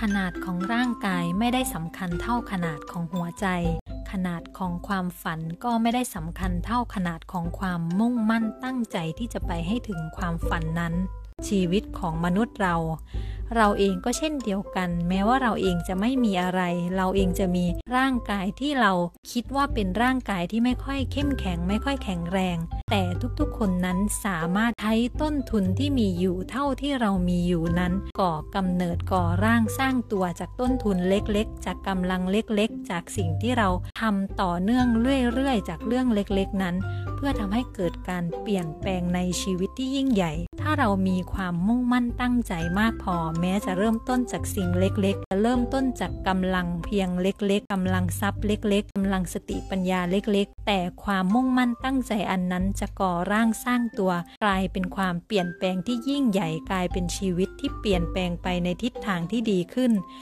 ขนาดของร่างกายไม่ได้สำคัญเท่าขนาดของหัวใจ ขนาดของความฝันก็ไม่ได้สำคัญเท่าขนาดของความมุ่งมั่นตั้งใจที่จะไปให้ถึงความฝันนั้น ชีวิตของมนุษย์เรา เราเองก็เช่นเดียวกัน แม้ว่าเราเองจะไม่มีอะไร เราเองจะมีร่างกายที่เราคิดว่าเป็นร่างกายที่ไม่ค่อยเข้มแข็ง ไม่ค่อยแข็งแรง แต่ทุกๆคนนั้นสามารถใช้ต้นทุนที่มีอยู่เท่าที่เรามีอยู่นั้น ก่อกำเนิดก่อร่างสร้างตัวจากต้นทุนเล็กๆ จากกำลังเล็กๆ จากสิ่งที่เราทำต่อเนื่องเรื่อยๆ จากเรื่องเล็กๆนั้น เพื่อทำให้เกิดการเปลี่ยนแปลงในชีวิตที่ยิ่งใหญ่ ถ้าเรามีความมุ่งมั่นตั้งใจมากพอ แม้จะเริ่มต้นจากสิ่งเล็กๆจะเริ่มต้นจากกำลังเพียงเล็ก ๆกำลังทรัพย์เล็ก ๆกำลังสติปัญญาเล็ก ๆ แต่ความมุ่งมั่นตั้งใจอันนั้นจะก่อร่างสร้างตัว กลายเป็นความเปลี่ยนแปลงที่ยิ่งใหญ่กลายเป็นชีวิตที่เปลี่ยนแปลงไปในทิศทางที่ดีขึ้น